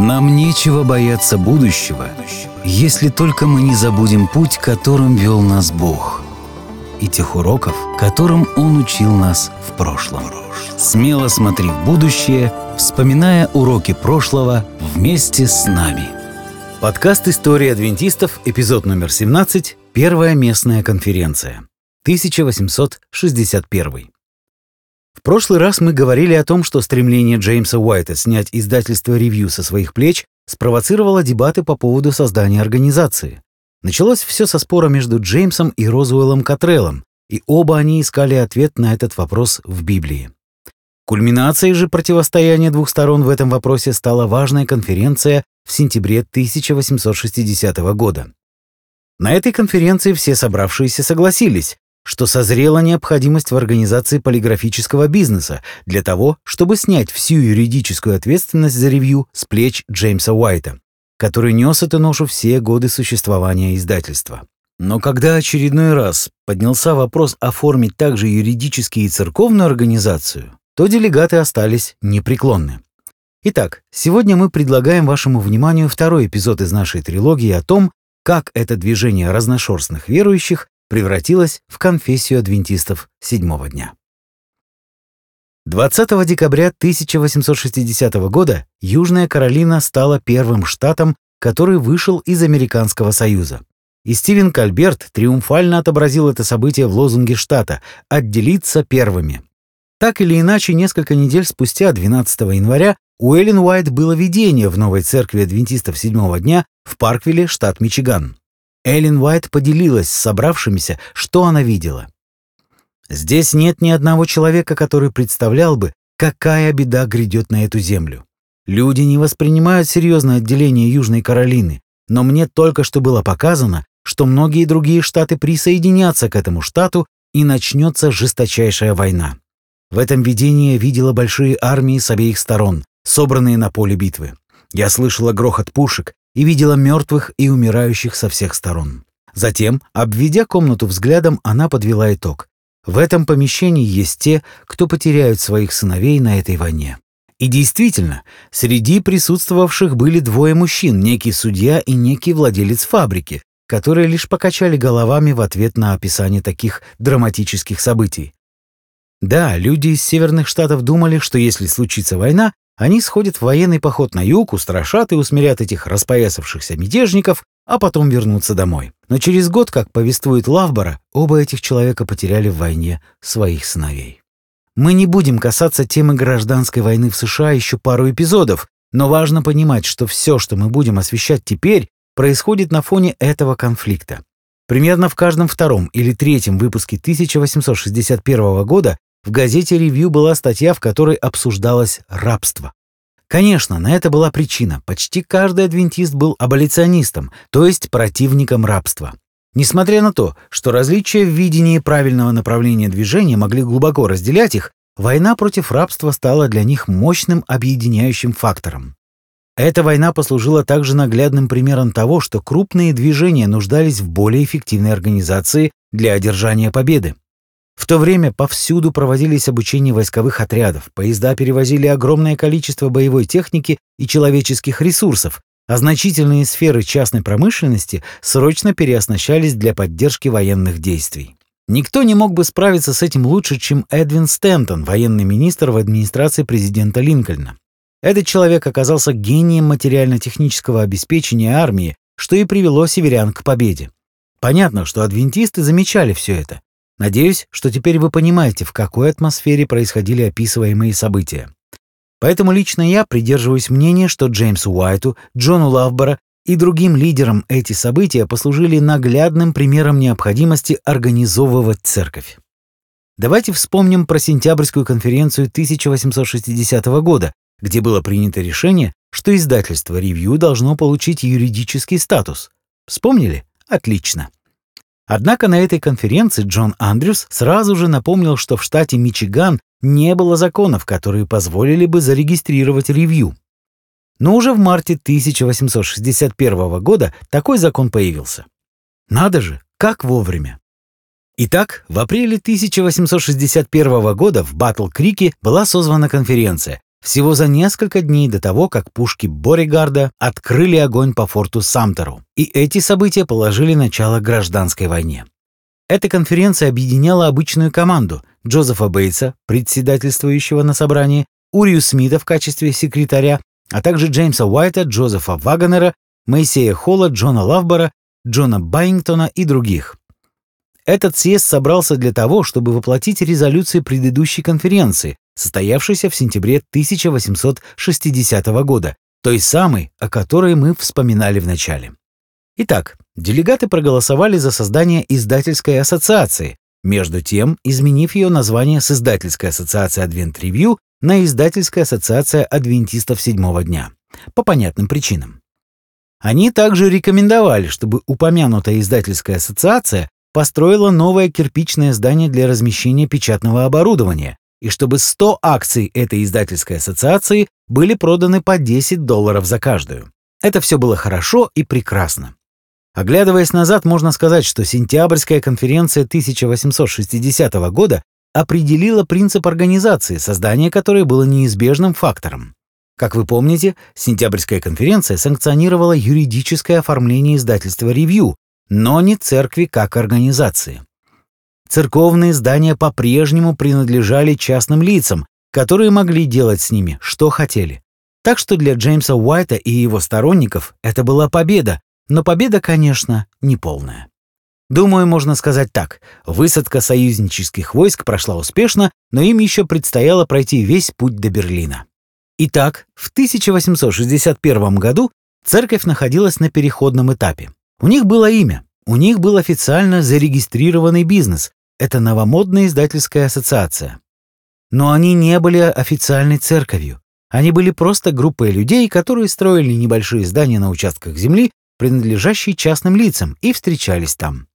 Нам нечего бояться будущего, если только мы не забудем путь, которым вел нас Бог, и тех уроков, которым Он учил нас в прошлом. Смело смотри в будущее, вспоминая уроки прошлого вместе с нами. Подкаст «История адвентистов», эпизод номер 17, первая местная конференция, 1861. В прошлый раз мы говорили о том, что стремление Джеймса Уайта снять издательство «Ревью» со своих плеч спровоцировало дебаты по поводу создания организации. Началось все со спора между Джеймсом и Розуэллом Катреллом, и оба они искали ответ на этот вопрос в Библии. Кульминацией же противостояния двух сторон в этом вопросе стала важная конференция в сентябре 1860 года. На этой конференции все собравшиеся согласились, что созрела необходимость в организации полиграфического бизнеса для того, чтобы снять всю юридическую ответственность за ревью с плеч Джеймса Уайта, который нес эту ношу все годы существования издательства. Но когда очередной раз поднялся вопрос оформить также юридически и церковную организацию, то делегаты остались непреклонны. Итак, сегодня мы предлагаем вашему вниманию второй эпизод из нашей трилогии о том, как это движение разношерстных верующих превратилась в конфессию адвентистов седьмого дня. 20 декабря 1860 года Южная Каролина стала первым штатом, который вышел из Американского Союза. И Стивен Кальберт триумфально отобразил это событие в лозунге штата «Отделиться первыми». Так или иначе, несколько недель спустя, 12 января, у Эллен Уайт было видение в новой церкви адвентистов седьмого дня в Парквилле, штат Мичиган. Эллен Уайт поделилась с собравшимися, что она видела. «Здесь нет ни одного человека, который представлял бы, какая беда грядет на эту землю. Люди не воспринимают серьезное отделение Южной Каролины, но мне только что было показано, что многие другие штаты присоединятся к этому штату и начнется жесточайшая война. В этом видении я видела большие армии с обеих сторон, собранные на поле битвы. Я слышала грохот пушек и видела мертвых и умирающих со всех сторон. Затем, обведя комнату взглядом, она подвела итог. В этом помещении есть те, кто потеряют своих сыновей на этой войне. И действительно, среди присутствовавших были двое мужчин, некий судья и некий владелец фабрики, которые лишь покачали головами в ответ на описание таких драматических событий. Да, люди из северных штатов думали, что если случится война, они сходят в военный поход на юг, устрашат и усмирят этих распоясавшихся мятежников, а потом вернутся домой. Но через год, как повествует Лавбора, оба этих человека потеряли в войне своих сыновей. Мы не будем касаться темы гражданской войны в США еще пару эпизодов, но важно понимать, что все, что мы будем освещать теперь, происходит на фоне этого конфликта. Примерно в каждом втором или третьем выпуске 1861 года в газете «Ревью» была статья, в которой обсуждалось рабство. Конечно, на это была причина. Почти каждый адвентист был аболиционистом, то есть противником рабства. Несмотря на то, что различия в видении правильного направления движения могли глубоко разделять их, война против рабства стала для них мощным объединяющим фактором. Эта война послужила также наглядным примером того, что крупные движения нуждались в более эффективной организации для одержания победы. В то время повсюду проводились обучения войсковых отрядов, поезда перевозили огромное количество боевой техники и человеческих ресурсов, а значительные сферы частной промышленности срочно переоснащались для поддержки военных действий. Никто не мог бы справиться с этим лучше, чем Эдвин Стэнтон, военный министр в администрации президента Линкольна. Этот человек оказался гением материально-технического обеспечения армии, что и привело северян к победе. Понятно, что адвентисты замечали все это, Надеюсь, что теперь вы понимаете, в какой атмосфере происходили описываемые события. Поэтому лично я придерживаюсь мнения, что Джеймсу Уайту, Джону Лавбора и другим лидерам эти события послужили наглядным примером необходимости организовывать церковь. Давайте вспомним про сентябрьскую конференцию 1860 года, где было принято решение, что издательство «Ревью» должно получить юридический статус. Вспомнили? Отлично. Однако на этой конференции Джон Андрюс сразу же напомнил, что в штате Мичиган не было законов, которые позволили бы зарегистрировать ревью. Но уже в марте 1861 года такой закон появился. Надо же, как вовремя. Итак, в апреле 1861 года в Батл-Крике была созвана конференция, всего за несколько дней до того, как пушки Боригарда открыли огонь по форту Самтеру. И эти события положили начало гражданской войне. Эта конференция объединяла обычную команду Джозефа Бейтса, председательствующего на собрании, Урию Смита в качестве секретаря, а также Джеймса Уайта, Джозефа Вагонера, Моисея Холла, Джона Лавбора, Джона Байнгтона и других. Этот съезд собрался для того, чтобы воплотить резолюции предыдущей конференции, состоявшейся в сентябре 1860 года, той самой, о которой мы вспоминали в начале. Итак, делегаты проголосовали за создание издательской ассоциации, между тем изменив ее название с издательской ассоциации Review на издательская ассоциация адвентистов седьмого дня, по понятным причинам. Они также рекомендовали, чтобы упомянутая издательская ассоциация построила новое кирпичное здание для размещения печатного оборудования, и чтобы 100 акций этой издательской ассоциации были проданы по 10 долларов за каждую. Это все было хорошо и прекрасно. Оглядываясь назад, можно сказать, что сентябрьская конференция 1860 года определила принцип организации, создание которой было неизбежным фактором. Как вы помните, сентябрьская конференция санкционировала юридическое оформление издательства «Ревью», но не церкви как организации. Церковные здания по-прежнему принадлежали частным лицам, которые могли делать с ними, что хотели. Так что для Джеймса Уайта и его сторонников это была победа, но победа, конечно, не полная. Думаю, можно сказать так. Высадка союзнических войск прошла успешно, но им еще предстояло пройти весь путь до Берлина. Итак, в 1861 году церковь находилась на переходном этапе. У них было имя, у них был официально зарегистрированный бизнес. Это новомодная издательская ассоциация. Но они не были официальной церковью. Они были просто группой людей, которые строили небольшие здания на участках земли, принадлежащие частным лицам, и встречались там.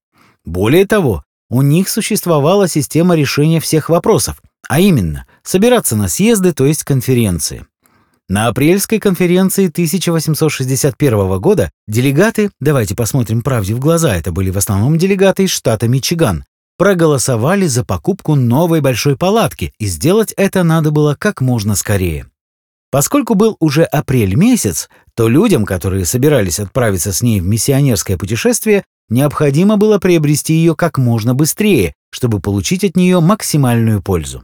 Более того, у них существовала система решения всех вопросов, а именно собираться на съезды, то есть конференции. На апрельской конференции 1861 года делегаты, давайте посмотрим правде в глаза, это были в основном делегаты из штата Мичиган, проголосовали за покупку новой большой палатки, и сделать это надо было как можно скорее. Поскольку был уже апрель месяц, то людям, которые собирались отправиться с ней в миссионерское путешествие, Необходимо было приобрести ее как можно быстрее, чтобы получить от нее максимальную пользу.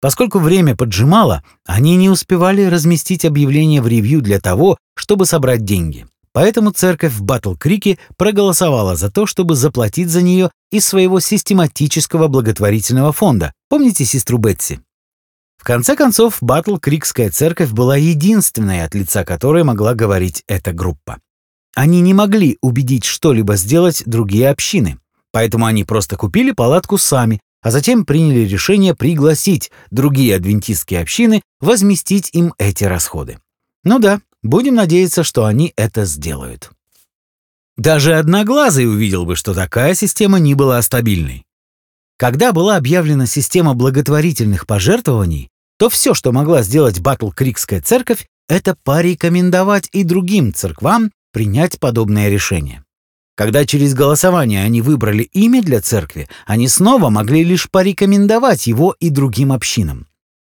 Поскольку время поджимало, они не успевали разместить объявление в ревью для того, чтобы собрать деньги. Поэтому церковь в Батл-Крике проголосовала за то, чтобы заплатить за нее из своего систематического благотворительного фонда. Помните сестру Бетси? В конце концов, Батл-Крикская церковь была единственной, от лица которой могла говорить эта группа. Они не могли убедить что-либо сделать другие общины, поэтому они просто купили палатку сами, а затем приняли решение пригласить другие адвентистские общины возместить им эти расходы. Ну да, будем надеяться, что они это сделают. Даже Одноглазый увидел бы, что такая система не была стабильной. Когда была объявлена система благотворительных пожертвований, то все, что могла сделать Батл-Крикская церковь, это порекомендовать и другим церквам принять подобное решение. Когда через голосование они выбрали имя для церкви, они снова могли лишь порекомендовать его и другим общинам.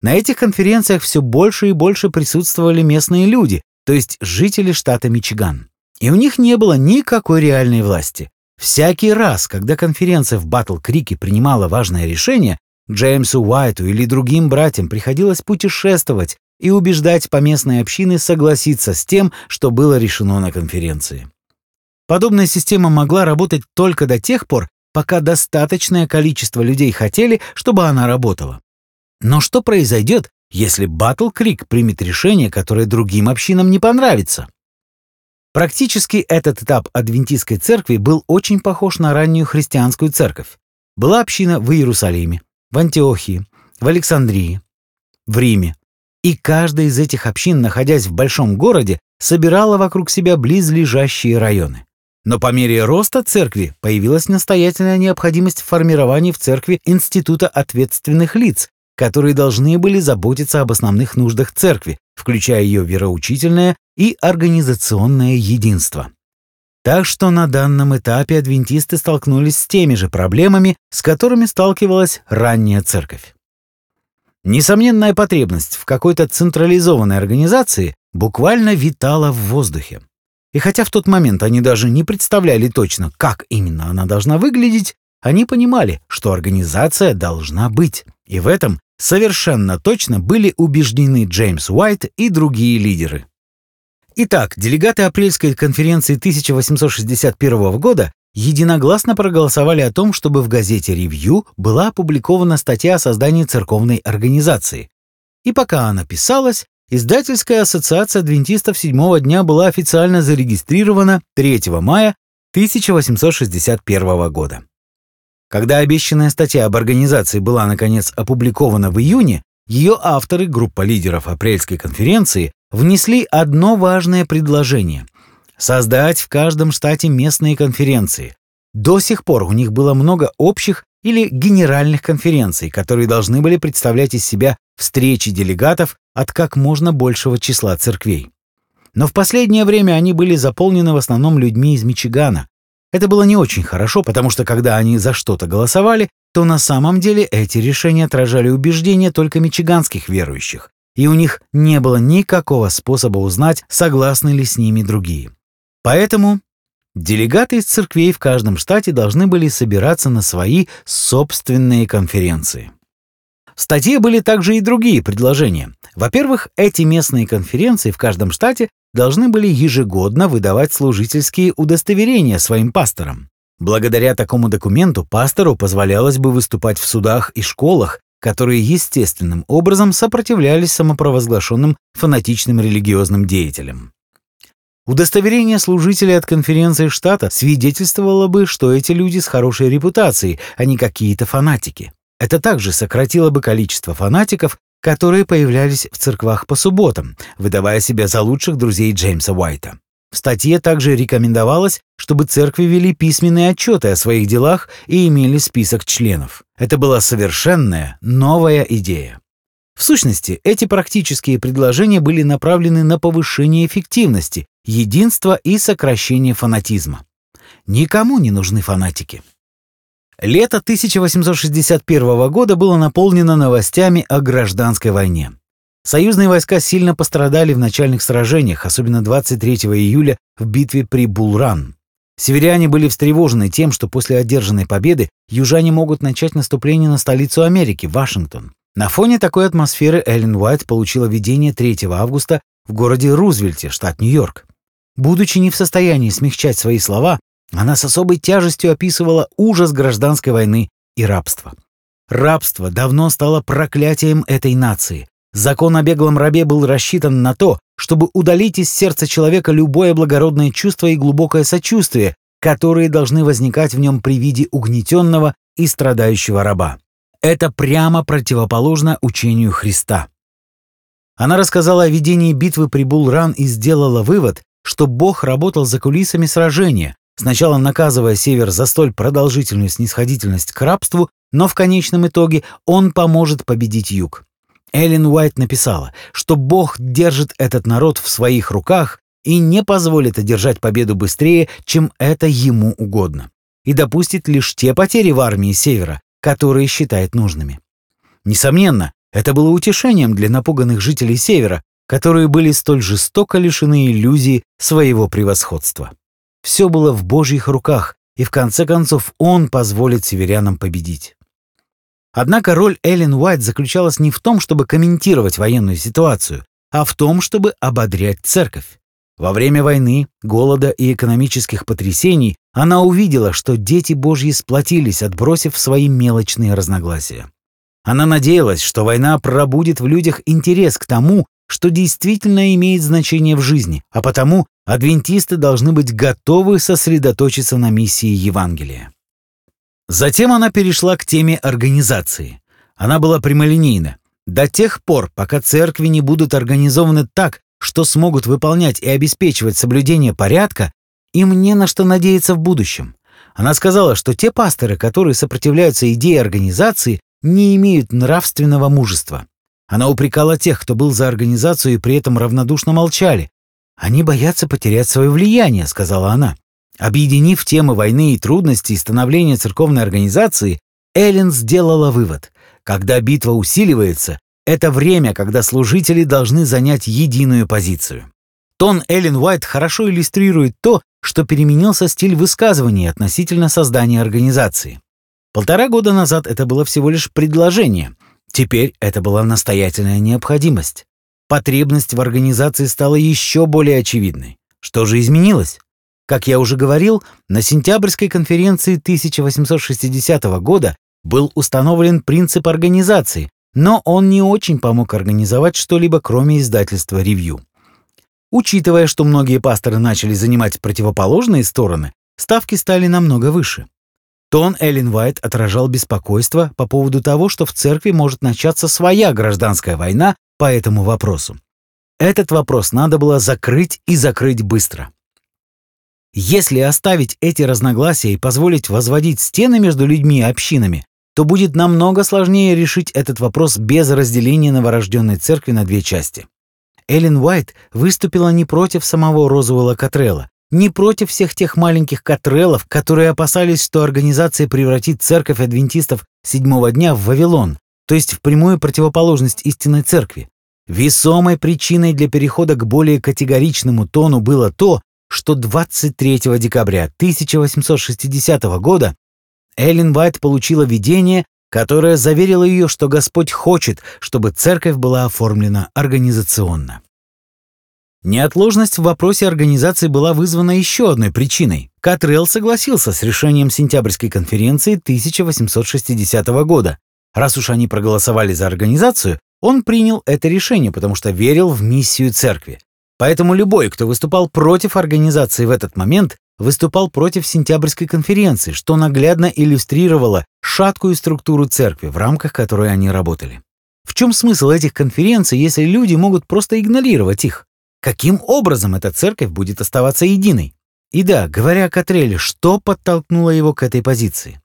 На этих конференциях все больше и больше присутствовали местные люди, то есть жители штата Мичиган. И у них не было никакой реальной власти. Всякий раз, когда конференция в Батл-Крике принимала важное решение, Джеймсу Уайту или другим братьям приходилось путешествовать и убеждать поместные общины согласиться с тем, что было решено на конференции. Подобная система могла работать только до тех пор, пока достаточное количество людей хотели, чтобы она работала. Но что произойдет, если Батл Крик примет решение, которое другим общинам не понравится? Практически этот этап адвентистской церкви был очень похож на раннюю христианскую церковь. Была община в Иерусалиме, в Антиохии, в Александрии, в Риме, и каждая из этих общин, находясь в большом городе, собирала вокруг себя близлежащие районы. Но по мере роста церкви появилась настоятельная необходимость в формировании в церкви института ответственных лиц, которые должны были заботиться об основных нуждах церкви, включая ее вероучительное и организационное единство. Так что на данном этапе адвентисты столкнулись с теми же проблемами, с которыми сталкивалась ранняя церковь. Несомненная потребность в какой-то централизованной организации буквально витала в воздухе. И хотя в тот момент они даже не представляли точно, как именно она должна выглядеть, они понимали, что организация должна быть. И в этом совершенно точно были убеждены Джеймс Уайт и другие лидеры. Итак, делегаты апрельской конференции 1861 года единогласно проголосовали о том, чтобы в газете «Ревью» была опубликована статья о создании церковной организации. И пока она писалась, Издательская ассоциация адвентистов седьмого дня была официально зарегистрирована 3 мая 1861 года. Когда обещанная статья об организации была, наконец, опубликована в июне, ее авторы, группа лидеров апрельской конференции, внесли одно важное предложение – создать в каждом штате местные конференции. До сих пор у них было много общих или генеральных конференций, которые должны были представлять из себя встречи делегатов от как можно большего числа церквей. Но в последнее время они были заполнены в основном людьми из Мичигана, это было не очень хорошо, потому что когда они за что-то голосовали, то на самом деле эти решения отражали убеждения только мичиганских верующих, и у них не было никакого способа узнать, согласны ли с ними другие. Поэтому делегаты из церквей в каждом штате должны были собираться на свои собственные конференции. В статье были также и другие предложения. Во-первых, эти местные конференции в каждом штате должны были ежегодно выдавать служительские удостоверения своим пасторам. Благодаря такому документу пастору позволялось бы выступать в судах и школах, которые естественным образом сопротивлялись самопровозглашенным фанатичным религиозным деятелям. Удостоверение служителей от конференции штата свидетельствовало бы, что эти люди с хорошей репутацией, а не какие-то фанатики. Это также сократило бы количество фанатиков, которые появлялись в церквах по субботам, выдавая себя за лучших друзей Джеймса Уайта. В статье также рекомендовалось, чтобы церкви вели письменные отчеты о своих делах и имели список членов. Это была совершенная новая идея. В сущности, эти практические предложения были направлены на повышение эффективности, единства и сокращение фанатизма. Никому не нужны фанатики. Лето 1861 года было наполнено новостями о гражданской войне. Союзные войска сильно пострадали в начальных сражениях, особенно 23 июля в битве при Булран. Северяне были встревожены тем, что после одержанной победы южане могут начать наступление на столицу Америки, Вашингтон. На фоне такой атмосферы Эллен Уайт получила видение 3 августа в городе Рузвельте, штат Нью-Йорк. Будучи не в состоянии смягчать свои слова, она с особой тяжестью описывала ужас гражданской войны и рабства. Рабство давно стало проклятием этой нации. Закон о беглом рабе был рассчитан на то, чтобы удалить из сердца человека любое благородное чувство и глубокое сочувствие, которые должны возникать в нем при виде угнетенного и страдающего раба. Это прямо противоположно учению Христа. Она рассказала о видении битвы при Булран и сделала вывод, что Бог работал за кулисами сражения, сначала наказывая Север за столь продолжительную снисходительность к рабству, но в конечном итоге он поможет победить Юг. Эллен Уайт написала, что Бог держит этот народ в своих руках и не позволит одержать победу быстрее, чем это ему угодно, и допустит лишь те потери в армии Севера, которые считает нужными. Несомненно, это было утешением для напуганных жителей Севера, которые были столь жестоко лишены иллюзии своего превосходства. Все было в Божьих руках, и в конце концов он позволит северянам победить. Однако роль Эллен Уайт заключалась не в том, чтобы комментировать военную ситуацию, а в том, чтобы ободрять церковь. Во время войны, голода и экономических потрясений она увидела, что дети Божьи сплотились, отбросив свои мелочные разногласия. Она надеялась, что война пробудит в людях интерес к тому, что действительно имеет значение в жизни, а потому адвентисты должны быть готовы сосредоточиться на миссии Евангелия. Затем она перешла к теме организации. Она была прямолинейна. До тех пор, пока церкви не будут организованы так, что смогут выполнять и обеспечивать соблюдение порядка, им не на что надеяться в будущем. Она сказала, что те пасторы, которые сопротивляются идее организации, не имеют нравственного мужества. Она упрекала тех, кто был за организацию и при этом равнодушно молчали. «Они боятся потерять свое влияние», — сказала она. Объединив темы войны и трудностей становления церковной организации, Эллен сделала вывод. Когда битва усиливается, Это время, когда служители должны занять единую позицию. Тон Эллен Уайт хорошо иллюстрирует то, что переменился стиль высказываний относительно создания организации. Полтора года назад это было всего лишь предложение. Теперь это была настоятельная необходимость. Потребность в организации стала еще более очевидной. Что же изменилось? Как я уже говорил, на сентябрьской конференции 1860 года был установлен принцип организации, но он не очень помог организовать что-либо, кроме издательства «Ревью». Учитывая, что многие пасторы начали занимать противоположные стороны, ставки стали намного выше. Тон Эллен Уайт отражал беспокойство по поводу того, что в церкви может начаться своя гражданская война по этому вопросу. Этот вопрос надо было закрыть и закрыть быстро. Если оставить эти разногласия и позволить возводить стены между людьми и общинами, то будет намного сложнее решить этот вопрос без разделения новорожденной церкви на две части. Эллен Уайт выступила не против самого Розуэлла Катрелла, не против всех тех маленьких Катреллов, которые опасались, что организация превратит церковь адвентистов седьмого дня в Вавилон, то есть в прямую противоположность истинной церкви. Весомой причиной для перехода к более категоричному тону было то, что 23 декабря 1860 года Эллен Уайт получила видение, которое заверило ее, что Господь хочет, чтобы церковь была оформлена организационно. Неотложность в вопросе организации была вызвана еще одной причиной. Катрелл согласился с решением сентябрьской конференции 1860 года. Раз уж они проголосовали за организацию, он принял это решение, потому что верил в миссию церкви. Поэтому любой, кто выступал против организации в этот момент, выступал против сентябрьской конференции, что наглядно иллюстрировало шаткую структуру церкви, в рамках которой они работали. В чем смысл этих конференций, если люди могут просто игнорировать их? Каким образом эта церковь будет оставаться единой? И да, говоря о Катреле, что подтолкнуло его к этой позиции?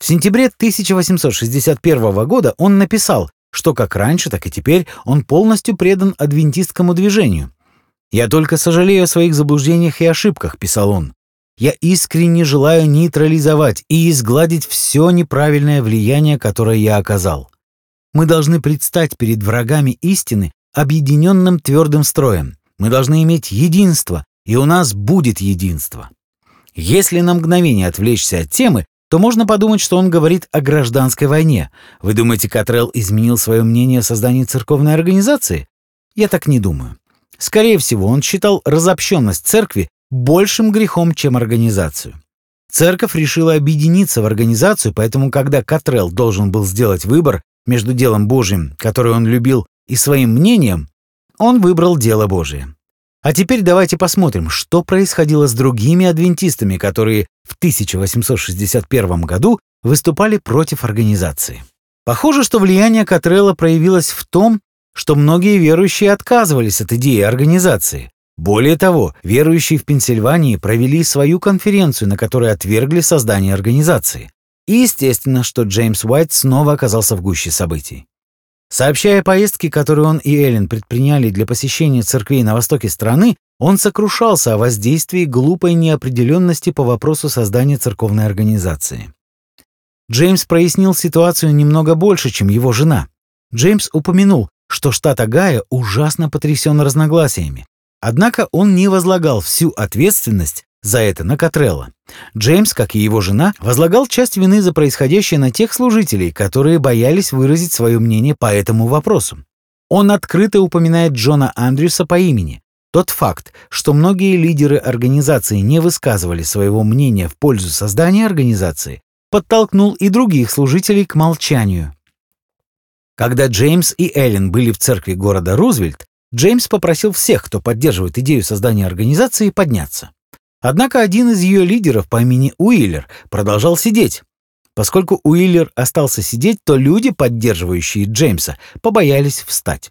В сентябре 1861 года он написал, что как раньше, так и теперь он полностью предан адвентистскому движению. «Я только сожалею о своих заблуждениях и ошибках», — писал он. «Я искренне желаю нейтрализовать и изгладить все неправильное влияние, которое я оказал. Мы должны предстать перед врагами истины объединенным твердым строем. Мы должны иметь единство, и у нас будет единство». Если на мгновение отвлечься от темы, то можно подумать, что он говорит о гражданской войне. Вы думаете, Катрелл изменил свое мнение о создании церковной организации? Я так не думаю. Скорее всего, он считал разобщенность церкви большим грехом, чем организацию. Церковь решила объединиться в организацию, поэтому когда Катрелл должен был сделать выбор между делом Божьим, которое он любил, и своим мнением, он выбрал дело Божие. А теперь давайте посмотрим, что происходило с другими адвентистами, которые в 1861 году выступали против организации. Похоже, что влияние Катрелла проявилось в том, что многие верующие отказывались от идеи организации. Более того, верующие в Пенсильвании провели свою конференцию, на которой отвергли создание организации. И естественно, что Джеймс Уайт снова оказался в гуще событий. Сообщая поездки, которые он и Эллен предприняли для посещения церквей на востоке страны, он сокрушался о воздействии глупой неопределенности по вопросу создания церковной организации. Джеймс прояснил ситуацию немного больше, чем его жена. Джеймс упомянул, что штат Огайо ужасно потрясен разногласиями. Однако он не возлагал всю ответственность за это на Катрелла. Джеймс, как и его жена, возлагал часть вины за происходящее на тех служителей, которые боялись выразить свое мнение по этому вопросу. Он открыто упоминает Джона Андрюса по имени. Тот факт, что многие лидеры организации не высказывали своего мнения в пользу создания организации, подтолкнул и других служителей к молчанию. Когда Джеймс и Эллен были в церкви города Рузвельт, Джеймс попросил всех, кто поддерживает идею создания организации, подняться. Однако один из ее лидеров по имени Уиллер продолжал сидеть. Поскольку Уиллер остался сидеть, то люди, поддерживающие Джеймса, побоялись встать.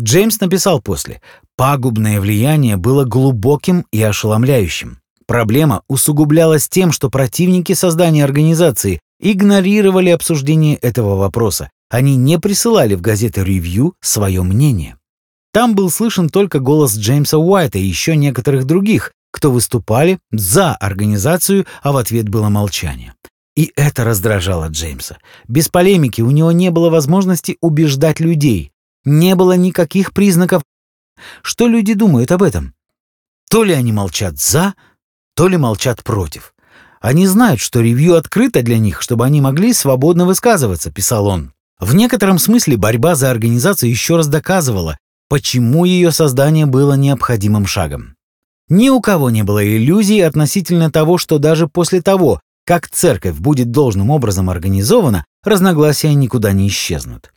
Джеймс написал после «Пагубное влияние было глубоким и ошеломляющим. Проблема усугублялась тем, что противники создания организации игнорировали обсуждение этого вопроса. Они не присылали в газеты «Ревью» свое мнение. Там был слышен только голос Джеймса Уайта и еще некоторых других, кто выступали за организацию, а в ответ было молчание. И это раздражало Джеймса. Без полемики у него не было возможности убеждать людей. не было никаких признаков. Что люди думают об этом? То ли они молчат «за», то ли молчат «против». Они знают, что ревью открыто для них, чтобы они могли свободно высказываться, писал он. В некотором смысле борьба за организацию еще раз доказывала, почему ее создание было необходимым шагом. Ни у кого не было иллюзий относительно того, что даже после того, как церковь будет должным образом организована, разногласия никуда не исчезнут.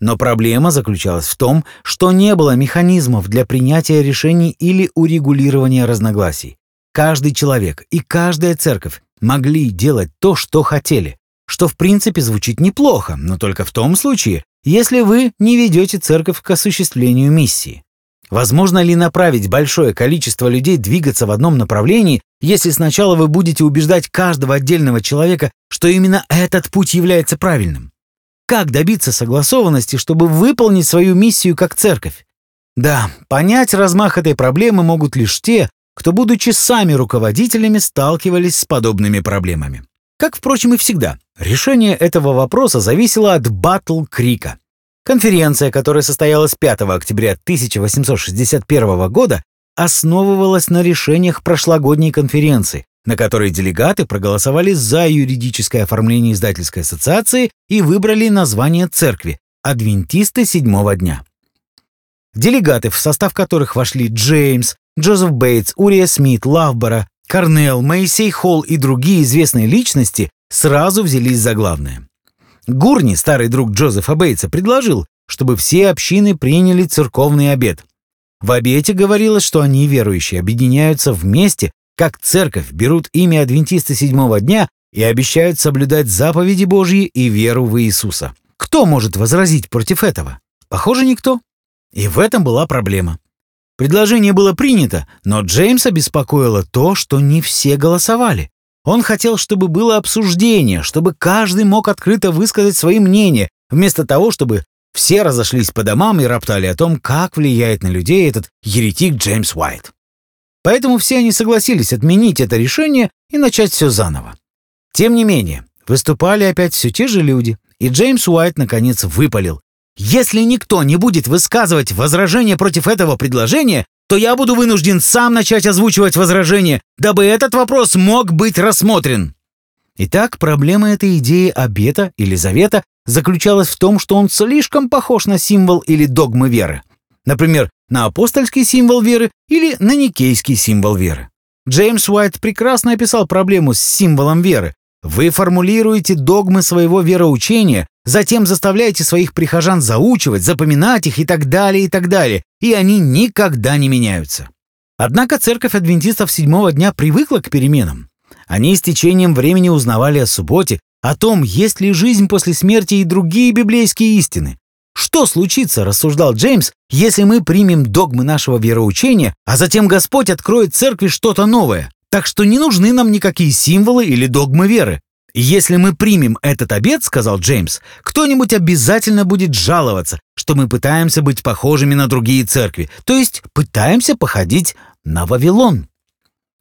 Но проблема заключалась в том, что не было механизмов для принятия решений или урегулирования разногласий. Каждый человек и каждая церковь могли делать то, что хотели, что в принципе звучит неплохо, но только в том случае, если вы не ведете церковь к осуществлению миссии. Возможно ли направить большое количество людей двигаться в одном направлении, если сначала вы будете убеждать каждого отдельного человека, что именно этот путь является правильным? Как добиться согласованности, чтобы выполнить свою миссию как церковь? Да, понять размах этой проблемы могут лишь те, кто, будучи сами руководителями, сталкивались с подобными проблемами. Как, впрочем, и всегда, решение этого вопроса зависело от Батл-Крика. Конференция, которая состоялась 5 октября 1861 года, основывалась на решениях прошлогодней конференции, на которой делегаты проголосовали за юридическое оформление издательской ассоциации и выбрали название церкви «Адвентисты седьмого дня». Делегаты, в состав которых вошли Джеймс, Джозеф Бейтс, Урия Смит, Лавбора, Корнелл, Моисей Холл и другие известные личности, сразу взялись за главное. Гурни, старый друг Джозефа Бейтса, предложил, чтобы все общины приняли церковный обет. В обете говорилось, что они, верующие, объединяются вместе, как церковь, берут имя адвентиста седьмого дня и обещают соблюдать заповеди Божьи и веру в Иисуса. Кто может возразить против этого? Похоже, никто. И в этом была проблема. Предложение было принято, но Джеймса беспокоило то, что не все голосовали. Он хотел, чтобы было обсуждение, чтобы каждый мог открыто высказать свои мнения, вместо того, чтобы все разошлись по домам и роптали о том, как влияет на людей этот еретик Джеймс Уайт. Поэтому все они согласились отменить это решение и начать все заново. Тем не менее, выступали опять все те же люди, и Джеймс Уайт наконец выпалил. «Если никто не будет высказывать возражения против этого предложения, то я буду вынужден сам начать озвучивать возражения, дабы этот вопрос мог быть рассмотрен. Итак, проблема этой идеи обета или завета заключалась в том, что он слишком похож на символ или догмы веры. Например, на апостольский символ веры или на никейский символ веры. Джеймс Уайт прекрасно описал проблему с символом веры. Вы формулируете догмы своего вероучения, затем заставляете своих прихожан заучивать, запоминать их и так далее, и так далее, и они никогда не меняются. Однако церковь адвентистов седьмого дня привыкла к переменам. Они с течением времени узнавали о субботе, о том, есть ли жизнь после смерти и другие библейские истины. Что случится, рассуждал Джеймс, если мы примем догмы нашего вероучения, а затем Господь откроет церкви что-то новое? Так что не нужны нам никакие символы или догмы веры. «Если мы примем этот обед, — сказал Джеймс, — кто-нибудь обязательно будет жаловаться, что мы пытаемся быть похожими на другие церкви, то есть пытаемся походить на Вавилон».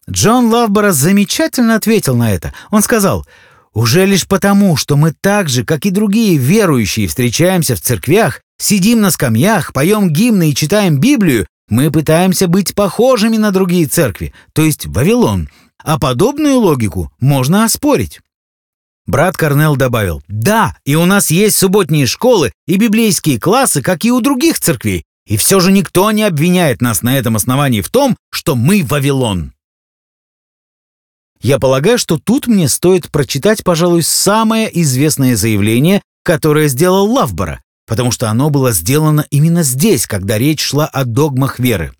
Джон Лавбора замечательно ответил на это. Он сказал, «Уже лишь потому, что мы так же, как и другие верующие, встречаемся в церквях, сидим на скамьях, поем гимны и читаем Библию, мы пытаемся быть похожими на другие церкви, то есть Вавилон, а подобную логику можно оспорить». Брат Корнел добавил, «Да, и у нас есть субботние школы и библейские классы, как и у других церквей, и все же никто не обвиняет нас на этом основании в том, что мы Вавилон». Я полагаю, что тут мне стоит прочитать, пожалуй, самое известное заявление, которое сделал Лавбора, потому что оно было сделано именно здесь, когда речь шла о догмах веры.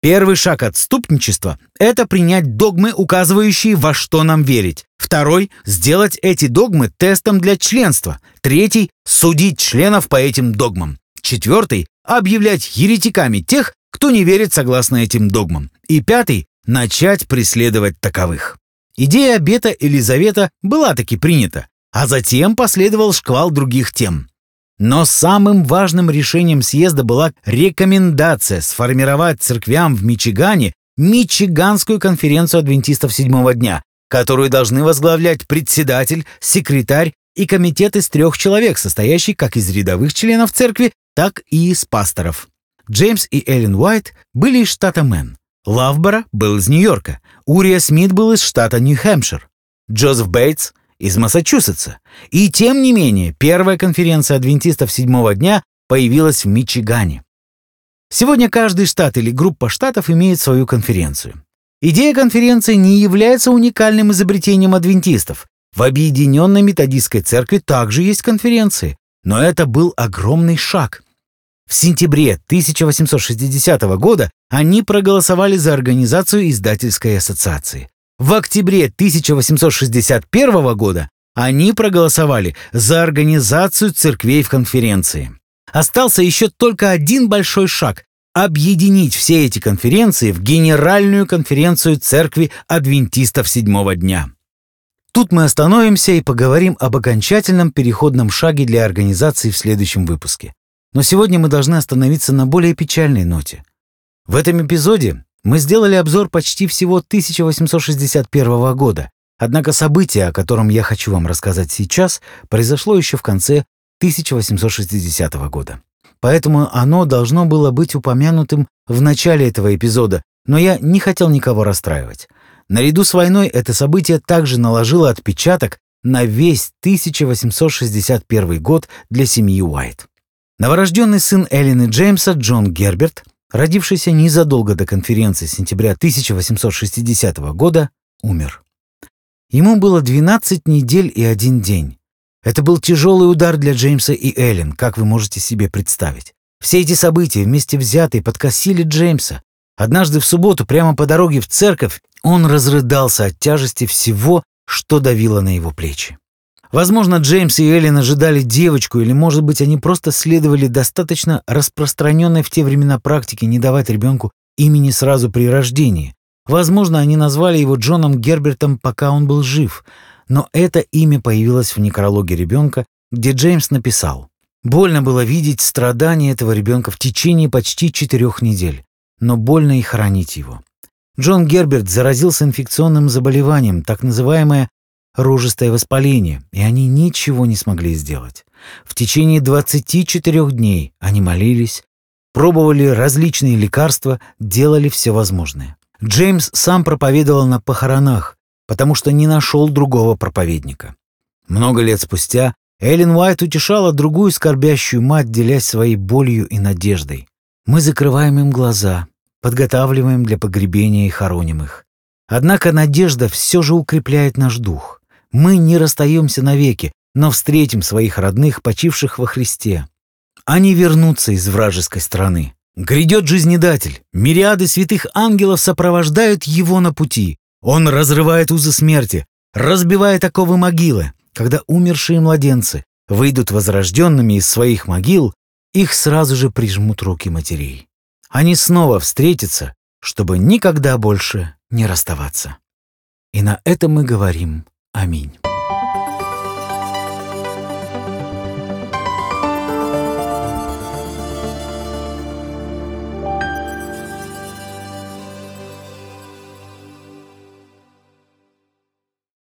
Первый шаг отступничества – это принять догмы, указывающие, во что нам верить. Второй – сделать эти догмы тестом для членства. Третий – судить членов по этим догмам. Четвертый – объявлять еретиками тех, кто не верит согласно этим догмам. И пятый – начать преследовать таковых. Идея обета или завета была таки принята, а затем последовал шквал других тем – но самым важным решением съезда была рекомендация сформировать церквям в Мичигане Мичиганскую конференцию адвентистов седьмого дня, которую должны возглавлять председатель, секретарь и комитет из трех человек, состоящий как из рядовых членов церкви, так и из пасторов. Джеймс и Эллен Уайт были из штата Мэн. Лавбора был из Нью-Йорка. Урия Смит был из штата Нью-Хэмпшир. Джозеф Бейтс из Массачусетса. И тем не менее, первая конференция адвентистов седьмого дня появилась в Мичигане. Сегодня каждый штат или группа штатов имеет свою конференцию. Идея конференции не является уникальным изобретением адвентистов. В Объединенной Методистской Церкви также есть конференции, но это был огромный шаг. В сентябре 1860 года они проголосовали за организацию издательской ассоциации. В октябре 1861 года они проголосовали за организацию церквей в конференции. Остался еще только один большой шаг – объединить все эти конференции в Генеральную конференцию Церкви Адвентистов Седьмого Дня. Тут мы остановимся и поговорим об окончательном переходном шаге для организации в следующем выпуске. Но сегодня мы должны остановиться на более печальной ноте. В этом эпизоде мы сделали обзор почти всего 1861 года, однако событие, о котором я хочу вам рассказать сейчас, произошло еще в конце 1860 года. Поэтому оно должно было быть упомянутым в начале этого эпизода, но я не хотел никого расстраивать. Наряду с войной это событие также наложило отпечаток на весь 1861 год для семьи Уайт. Новорожденный сын Эллен Джеймса, Джон Герберт, родившийся незадолго до конференции сентября 1860 года, умер. Ему было 12 недель и один день. Это был тяжелый удар для Джеймса и Эллен, как вы можете себе представить. Все эти события вместе взятые подкосили Джеймса. Однажды в субботу, прямо по дороге в церковь, он разрыдался от тяжести всего, что давило на его плечи. Возможно, Джеймс и Эллен ожидали девочку, или, может быть, они просто следовали достаточно распространенной в те времена практике не давать ребенку имени сразу при рождении. Возможно, они назвали его Джоном Гербертом, пока он был жив, но это имя появилось в некрологе ребенка, где Джеймс написал «Больно было видеть страдания этого ребенка в течение почти четырех недель, но больно и хоронить его». Джон Герберт заразился инфекционным заболеванием, так называемое рожистое воспаление, и они ничего не смогли сделать. В течение 24 дней они молились, пробовали различные лекарства, делали все возможное. Джеймс сам проповедовал на похоронах, потому что не нашел другого проповедника. Много лет спустя Эллен Уайт утешала другую скорбящую мать, делясь своей болью и надеждой. «Мы закрываем им глаза, подготавливаем для погребения и хороним их. Однако надежда все же укрепляет наш дух. Мы не расстаемся навеки, но встретим своих родных, почивших во Христе. Они вернутся из вражеской страны. Грядет жизнедатель. Мириады святых ангелов сопровождают его на пути. Он разрывает узы смерти, разбивает оковы могилы. Когда умершие младенцы выйдут возрожденными из своих могил, их сразу же прижмут руки матерей. Они снова встретятся, чтобы никогда больше не расставаться. И на этом мы говорим Аминь.